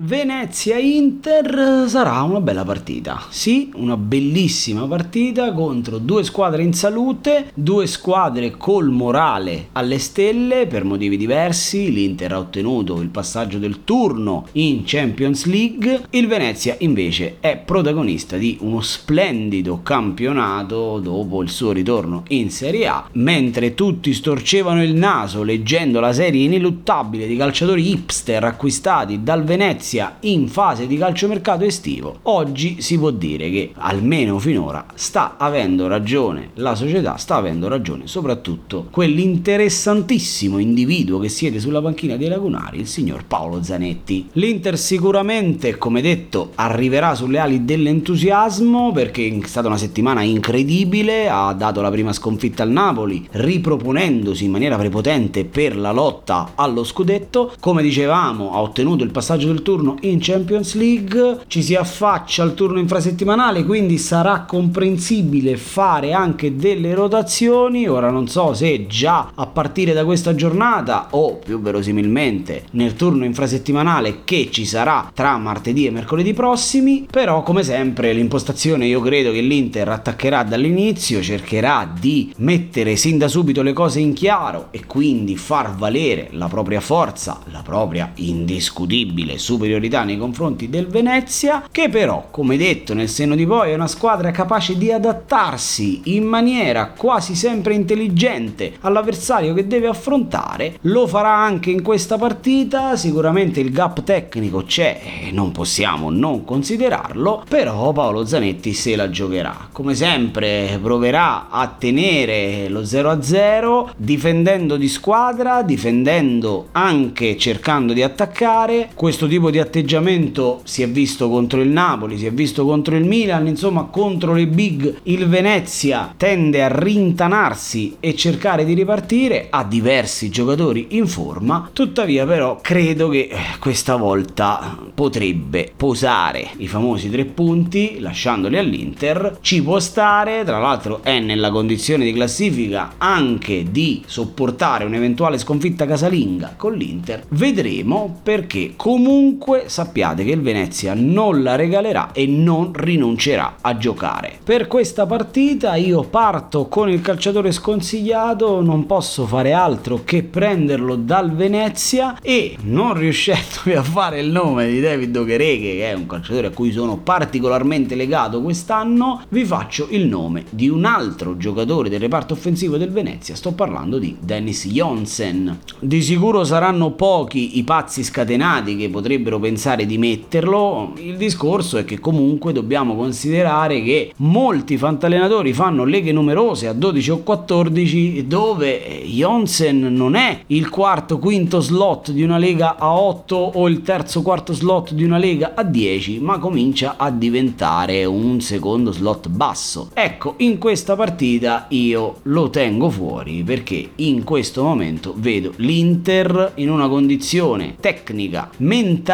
Venezia-Inter sarà una bella partita. Sì, una bellissima partita contro due squadre in salute, due squadre col morale alle stelle per motivi diversi. L'Inter ha ottenuto il passaggio del turno in Champions League, il Venezia invece è protagonista di uno splendido campionato dopo il suo ritorno in Serie A, mentre tutti storcevano il naso leggendo la serie ineluttabile di calciatori hipster acquistati dal Venezia in fase di calciomercato estivo, oggi si può dire che almeno finora sta avendo ragione la società, sta avendo ragione soprattutto quell'interessantissimo individuo che siede sulla panchina dei lagunari, il signor Paolo Zanetti. L'Inter sicuramente, come detto, arriverà sulle ali dell'entusiasmo perché è stata una settimana incredibile, ha dato la prima sconfitta al Napoli, riproponendosi in maniera prepotente per la lotta allo scudetto, come dicevamo ha ottenuto il passaggio del turno in Champions League, ci si affaccia al turno infrasettimanale, quindi sarà comprensibile fare anche delle rotazioni, ora non so se già a partire da questa giornata o più verosimilmente nel turno infrasettimanale che ci sarà tra martedì e mercoledì prossimi, però come sempre l'impostazione io credo che l'Inter attaccherà dall'inizio, cercherà di mettere sin da subito le cose in chiaro e quindi far valere la propria forza, la propria indiscutibile superiorità nei confronti del Venezia, che però, come detto nel senno di poi, è una squadra capace di adattarsi in maniera quasi sempre intelligente all'avversario che deve affrontare, lo farà anche in questa partita, sicuramente il gap tecnico c'è e non possiamo non considerarlo, però Paolo Zanetti se la giocherà. Come sempre proverà a tenere lo 0-0 difendendo di squadra, difendendo anche cercando di attaccare. Questo tipo di atteggiamento si è visto contro il Napoli, si è visto contro il Milan, insomma contro le big il Venezia tende a rintanarsi e cercare di ripartire, ha diversi giocatori in forma, tuttavia però credo che eh, questa volta potrebbe posare i famosi tre punti lasciandoli all'Inter, ci può stare, tra l'altro è nella condizione di classifica anche di sopportare un'eventuale sconfitta casalinga con l'Inter, vedremo perché. Comunque sappiate che il Venezia non la regalerà e non rinuncerà a giocare. Per questa partita io parto con il calciatore sconsigliato, non posso fare altro che prenderlo dal Venezia e non riuscendomi a fare il nome di David Ochereghe, che è un calciatore a cui sono particolarmente legato quest'anno, vi faccio il nome di un altro giocatore del reparto offensivo del Venezia, sto parlando di Dennis Jonsen. Di sicuro saranno pochi i pazzi scatenati che potrebbero pensare di metterlo, il discorso è che comunque dobbiamo considerare che molti fantallenatori fanno leghe numerose a 12 o 14 dove Jonsen non è il quarto quinto slot di una lega a 8 o il terzo quarto slot di una lega a 10 ma comincia a diventare un secondo slot basso. Ecco in questa partita io lo tengo fuori perché in questo momento vedo l'Inter in una condizione tecnica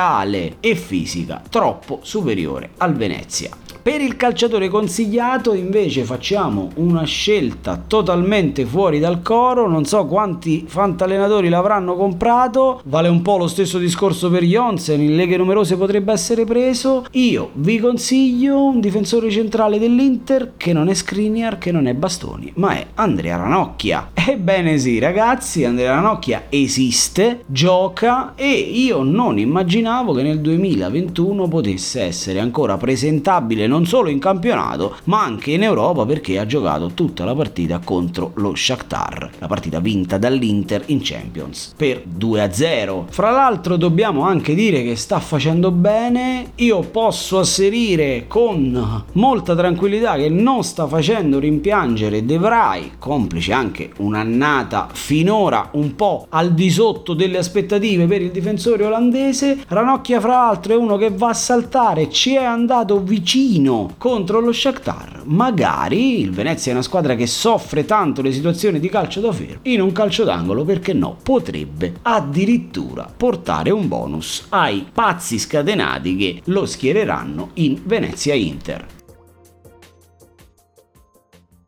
mentale e fisica troppo superiore al Venezia per il calciatore consigliato invece facciamo una scelta totalmente fuori dal coro, non so quanti fantallenatori l'avranno comprato, vale un po' lo stesso discorso per Jonsen, in leghe numerose potrebbe essere preso, io vi consiglio un difensore centrale dell'Inter che non è Skriniar, che non è Bastoni, ma è Andrea Ranocchia. Ebbene sì ragazzi, Andrea Ranocchia esiste, gioca e io non immaginavo che nel 2021 potesse essere ancora presentabile non solo in campionato ma anche in Europa perché ha giocato tutta la partita contro lo Shakhtar, la partita vinta dall'Inter in Champions per 2-0. Fra l'altro dobbiamo anche dire che sta facendo bene, io posso asserire con molta tranquillità che non sta facendo rimpiangere De Vrij, complice anche un'annata finora un po' al di sotto delle aspettative per il difensore olandese. Ranocchia fra l'altro è uno che va a saltare, ci è andato vicino Torino contro lo Shakhtar. Magari il Venezia è una squadra che soffre tanto le situazioni di calcio da fermo. In un calcio d'angolo, perché no, potrebbe addirittura portare un bonus ai pazzi scatenati che lo schiereranno in Venezia Inter.